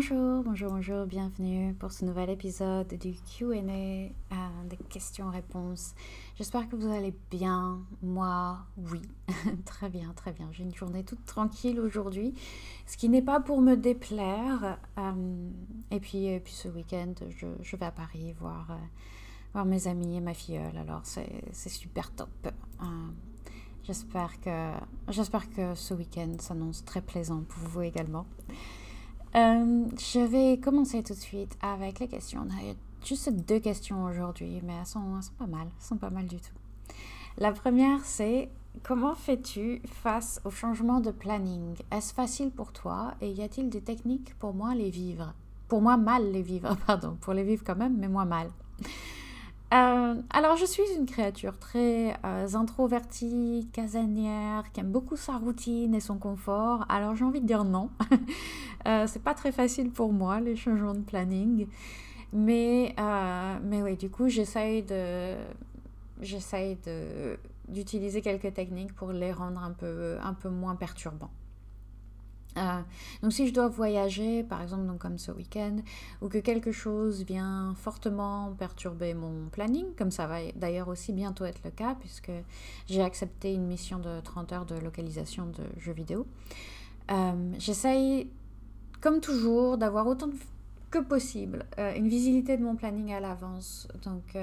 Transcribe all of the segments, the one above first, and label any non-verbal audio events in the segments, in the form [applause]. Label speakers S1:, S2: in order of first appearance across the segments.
S1: Bonjour, bonjour, bonjour, bienvenue pour ce nouvel épisode du QA, euh, des questions-réponses. J'espère que vous allez bien. Moi, oui, [laughs] très bien, très bien. J'ai une journée toute tranquille aujourd'hui, ce qui n'est pas pour me déplaire. Euh, et, puis, et puis ce week-end, je, vais à Paris voir, euh, voir mes amis et ma filleule, alors c'est super top. J'espère que, j'espère que ce week-end s'annonce très plaisant pour vous également. Euh, je vais commencer tout de suite avec les questions. On a juste deux questions aujourd'hui, mais elles sont, pas mal. Elles sont pas mal du tout. La première, c'est comment fais-tu face au changement de planning? Est-ce facile pour toi? Et y a-t-il des techniques pour moi les vivre? Pour moi, mal les vivre, [laughs] pardon. Pour les vivre quand même, mais moi mal. Euh, alors, je suis une créature très euh, introvertie, casanière, qui aime beaucoup sa routine et son confort. Alors, j'ai envie de dire non. [laughs] euh, c'est pas très facile pour moi, les changements de planning. Mais, euh, mais oui, du coup, j'essaye d'utiliser quelques techniques pour les rendre un peu, un peu moins perturbants. Euh, donc si je dois voyager, par exemple donc comme ce week-end, ou que quelque chose vient fortement perturber mon planning, comme ça va d'ailleurs aussi bientôt être le cas, puisque j'ai accepté une mission de 30 heures de localisation de jeux vidéo, euh, j'essaye, comme toujours, d'avoir autant que possible euh, une visibilité de mon planning à l'avance. Donc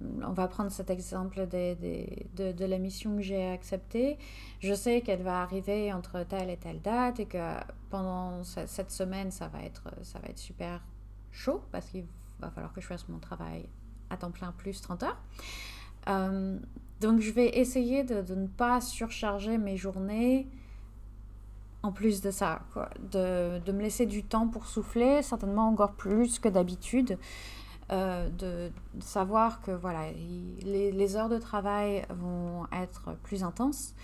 S1: on va prendre cet exemple de, de, la mission que j'ai acceptée. Je sais qu'elle va arriver entre telle et telle date et que pendant cette semaine, ça va être, ça va être super chaud parce qu'il va falloir que je fasse mon travail à temps plein plus 30 heures. Euh, donc je vais essayer de, ne pas surcharger mes journées en plus de ça, De, de, me laisser du temps pour souffler, certainement encore plus que d'habitude. Euh, de, savoir que voilà, les, heures de travail vont être plus intenses.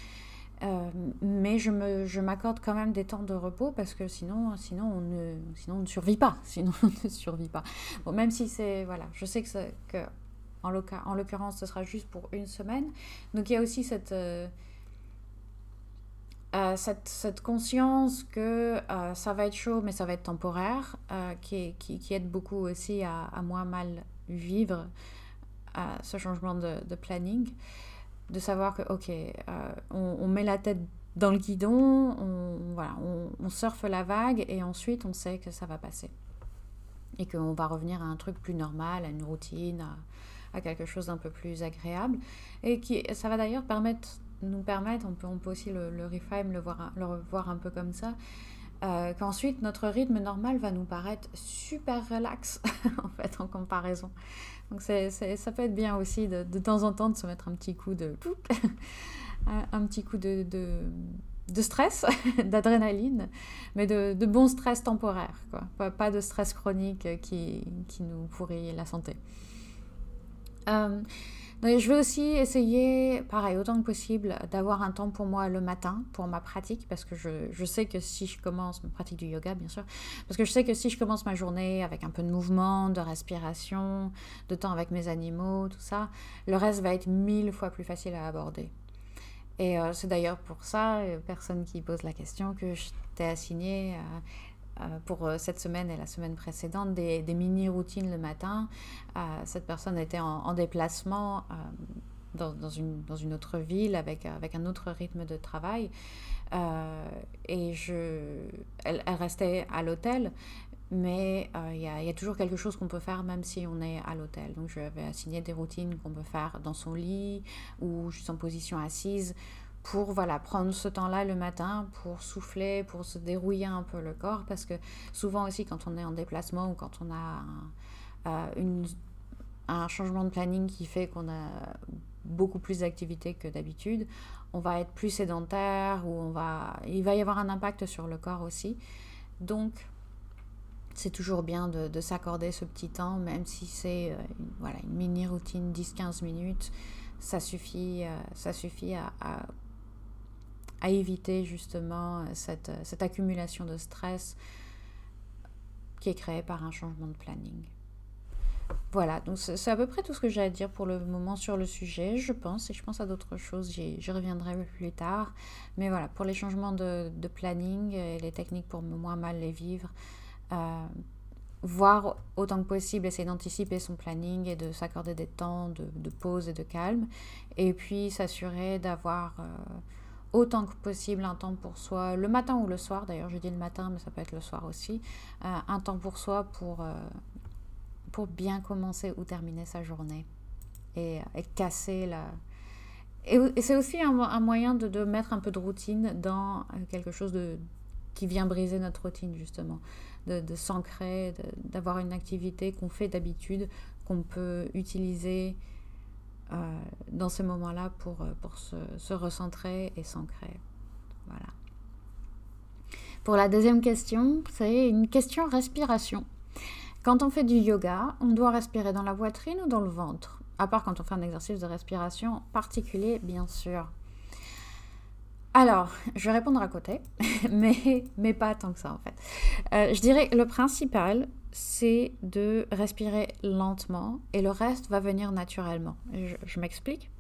S1: Euh, mais je m'accorde je quand même des temps de repos parce que sinon, sinon, on, ne, sinon on ne survit pas. [laughs] Sinon on ne survit pas. Même si c'est. Voilà, je sais que, que en l'occurrence, ce sera juste pour une semaine. Donc il y a aussi cette. Euh, euh, cette, conscience que euh, ça va être chaud, mais ça va être temporaire, euh, qui, aide beaucoup aussi à, moins mal vivre ce changement de, planning. De savoir que, ok, on, met la tête dans le guidon, on, surfe la vague et ensuite on sait que ça va passer. Et qu'on va revenir à un truc plus normal, à une routine, à, à quelque chose d'un peu plus agréable. Et qui, ça va d'ailleurs permettre nous permettre, on peut, on peut aussi le, le reframe, le voir, le revoir un peu comme ça, euh, qu'ensuite notre rythme normal va nous paraître super relax [laughs] en fait en comparaison. Donc c'est, ça peut être bien aussi de, de, temps en temps de se mettre un petit coup de [laughs] un petit coup de, de, de stress, [laughs] d'adrénaline, mais de, de, bon stress temporaire, quoi. Pas, pas, de stress chronique qui, qui nous pourrit la santé. Euh, je vais aussi essayer, pareil, autant que possible, d'avoir un temps pour moi le matin, pour ma pratique, parce que je, je, sais que si je commence, ma pratique du yoga bien sûr, parce que je sais que si je commence ma journée avec un peu de mouvement, de respiration, de temps avec mes animaux, tout ça, le reste va être mille fois plus facile à aborder. Et euh, c'est d'ailleurs pour ça, euh, personne qui pose la question, que je t'ai assigné euh, pour euh, cette semaine et la semaine précédente des, mini-routines le matin. Euh, cette personne était en, en déplacement dans, une, autre ville avec, un autre rythme de travail. et je, elle, elle, restait à l'hôtel, mais il y, y, a toujours quelque chose qu'on peut faire même si on est à l'hôtel. Donc je vais assigner des routines qu'on peut faire dans son lit ou juste en position assise pour voilà, prendre ce temps-là le matin pour souffler, pour se dérouiller un peu le corps, parce que souvent aussi quand on est en déplacement ou quand on a un, euh, un changement de planning qui fait qu'on a beaucoup plus d'activité que d'habitude, on va être plus sédentaire ou on va, il va y avoir un impact sur le corps aussi. Donc, c'est toujours bien de, de s'accorder ce petit temps, même si c'est euh, voilà, une mini routine 10-15 minutes, ça suffit, euh, ça suffit à à éviter justement euh, cette, euh, cette accumulation de stress qui est créée par un changement de planning. Voilà, donc c'est à peu près tout ce que j'ai à dire pour le moment sur le sujet, je pense, et je pense à d'autres choses, j'y reviendrai plus tard. Mais voilà, pour les changements de, planning et les techniques pour moins mal les vivre, euh, voir autant que possible, essayer d'anticiper son planning et de s'accorder des temps de, pause et de calme. Et puis s'assurer d'avoir autant que possible un temps pour soi, le matin ou le soir, d'ailleurs je dis le matin, mais ça peut être le soir aussi, euh, un temps pour soi pour, euh, pour bien commencer ou terminer sa journée et, casser la... Et, c'est aussi un, moyen de, de, mettre un peu de routine dans quelque chose de, qui vient briser notre routine justement de, s'ancrer, d'avoir une activité qu'on fait d'habitude, qu'on peut utiliser euh, dans ces moments-là pour, euh, pour se, recentrer et s'ancrer. Voilà. Pour la deuxième question, c'est une question respiration. Quand on fait du yoga, on doit respirer dans la poitrine ou dans le ventre? À part quand on fait un exercice de respiration particulier, bien sûr. Alors, je vais répondre à côté, [laughs] mais, mais pas tant que ça en fait. Euh, je dirais le principal, c'est de respirer lentement et le reste va venir naturellement. Je, m'explique.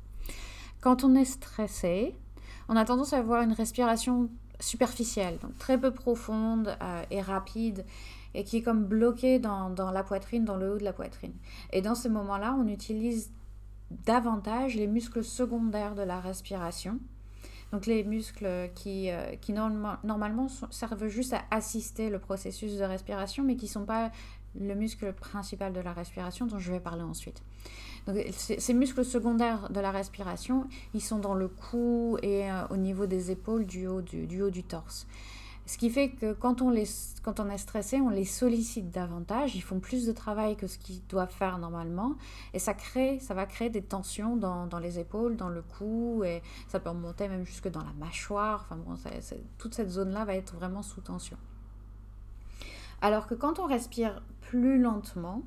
S1: Quand on est stressé, on a tendance à avoir une respiration superficielle, donc très peu profonde euh, et rapide, et qui est comme bloquée dans, la poitrine, dans le haut de la poitrine. Et dans ces moments-là, on utilise davantage les muscles secondaires de la respiration donc les muscles qui, euh, qui normalement servent juste à assister le processus de respiration, mais qui ne sont pas le muscle principal de la respiration dont je vais parler ensuite. Donc, ces muscles secondaires de la respiration, ils sont dans le cou et euh, au niveau des épaules du haut du, haut du torse. Ce qui fait que quand on, les, quand on est stressé, on les sollicite davantage, ils font plus de travail que ce qu'ils doivent faire normalement, et ça, crée, ça va créer des tensions dans, dans les épaules, dans le cou, et ça peut remonter même jusque dans la mâchoire. Enfin bon, toute cette zone-là va être vraiment sous tension. Alors que quand on respire plus lentement,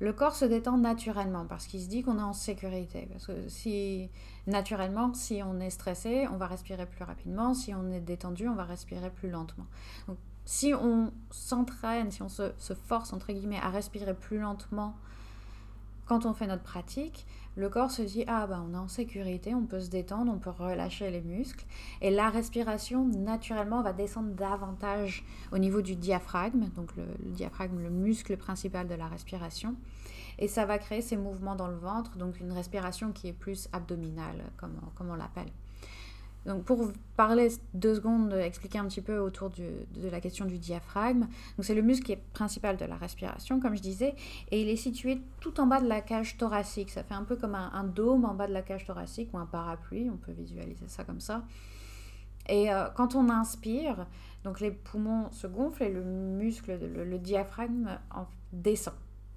S1: le corps se détend naturellement parce qu'il se dit qu'on est en sécurité. Parce que si naturellement, si on est stressé, on va respirer plus rapidement. Si on est détendu, on va respirer plus lentement. Donc, si on s'entraîne, si on se, se, force entre guillemets à respirer plus lentement quand on fait notre pratique, le corps se dit ah bah on est en sécurité, on peut se détendre, on peut relâcher les muscles et la respiration naturellement va descendre davantage au niveau du diaphragme, donc le, diaphragme le muscle principal de la respiration et ça va créer ces mouvements dans le ventre, donc une respiration qui est plus abdominale comme, comme on l'appelle. Donc pour parler deux secondes, expliquer un petit peu autour de la question du diaphragme. c'est le muscle qui est principal de la respiration, comme je disais, et il est situé tout en bas de la cage thoracique. Ça fait un peu comme un, dôme en bas de la cage thoracique ou un parapluie, on peut visualiser ça comme ça. Et euh, quand on inspire, donc les poumons se gonflent et le muscle, le diaphragme en descend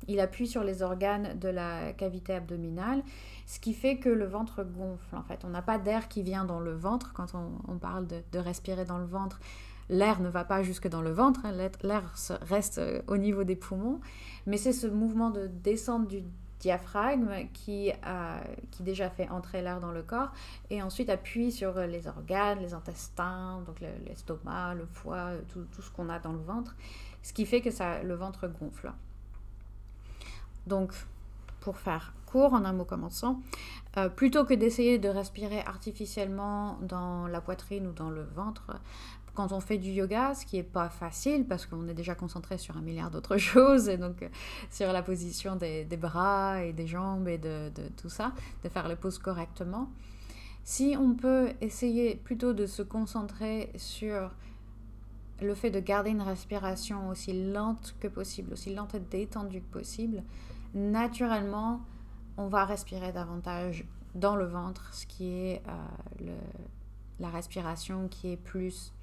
S1: il appuie sur les organes de la cavité abdominale, ce qui fait que le ventre gonfle en fait. On n'a pas d'air qui vient dans le ventre quand on, parle de, respirer dans le ventre. L'air ne va pas jusque dans le ventre, hein. l'air reste euh, au niveau des poumons, mais c'est ce mouvement de descente du diaphragme qui, qui déjà fait entrer l'air dans le corps et ensuite appuie sur les organes, les intestins, donc l'estomac, le, foie, tout, tout ce qu'on a dans le ventre, ce qui fait que ça, le ventre gonfle. Donc, pour faire court, en un mot commençant, euh, plutôt que d'essayer de respirer artificiellement dans la poitrine ou dans le ventre, quand on fait du yoga, ce qui n'est pas facile parce qu'on est déjà concentré sur un milliard d'autres [laughs] choses, et donc euh, sur la position des, bras et des jambes et de, tout ça, de faire les poses correctement. Si on peut essayer plutôt de se concentrer sur le fait de garder une respiration aussi lente que possible, aussi lente et détendue que possible, naturellement, on va respirer davantage dans le ventre, ce qui est euh, la respiration qui est plus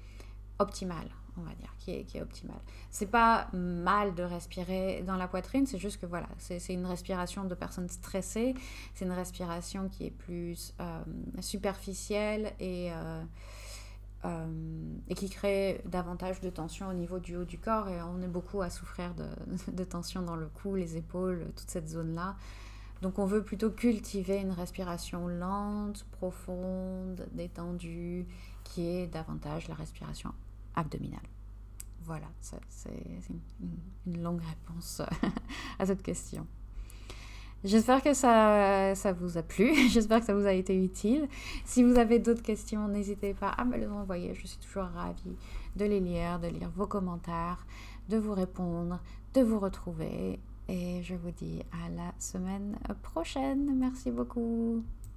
S1: optimale, on va dire, qui est, optimale. C'est pas mal de respirer dans la poitrine, c'est juste que voilà, c'est une respiration de personnes stressées, c'est une respiration qui est plus euh, superficielle et euh, euh, et qui crée davantage de tension au niveau du haut du corps. Et on est beaucoup à souffrir de, [laughs] de tension dans le cou, les épaules, toute cette zone-là. Donc on veut plutôt cultiver une respiration lente, profonde, détendue, qui est davantage la respiration abdominale. Voilà, c'est une, longue réponse [laughs] à cette question. J'espère que ça, vous a plu, [laughs] j'espère que ça vous a été utile. Si vous avez d'autres questions, n'hésitez pas à me les envoyer. Je suis toujours ravie de les lire, de lire vos commentaires, de vous répondre, de vous retrouver. Et je vous dis à la semaine prochaine. Merci beaucoup.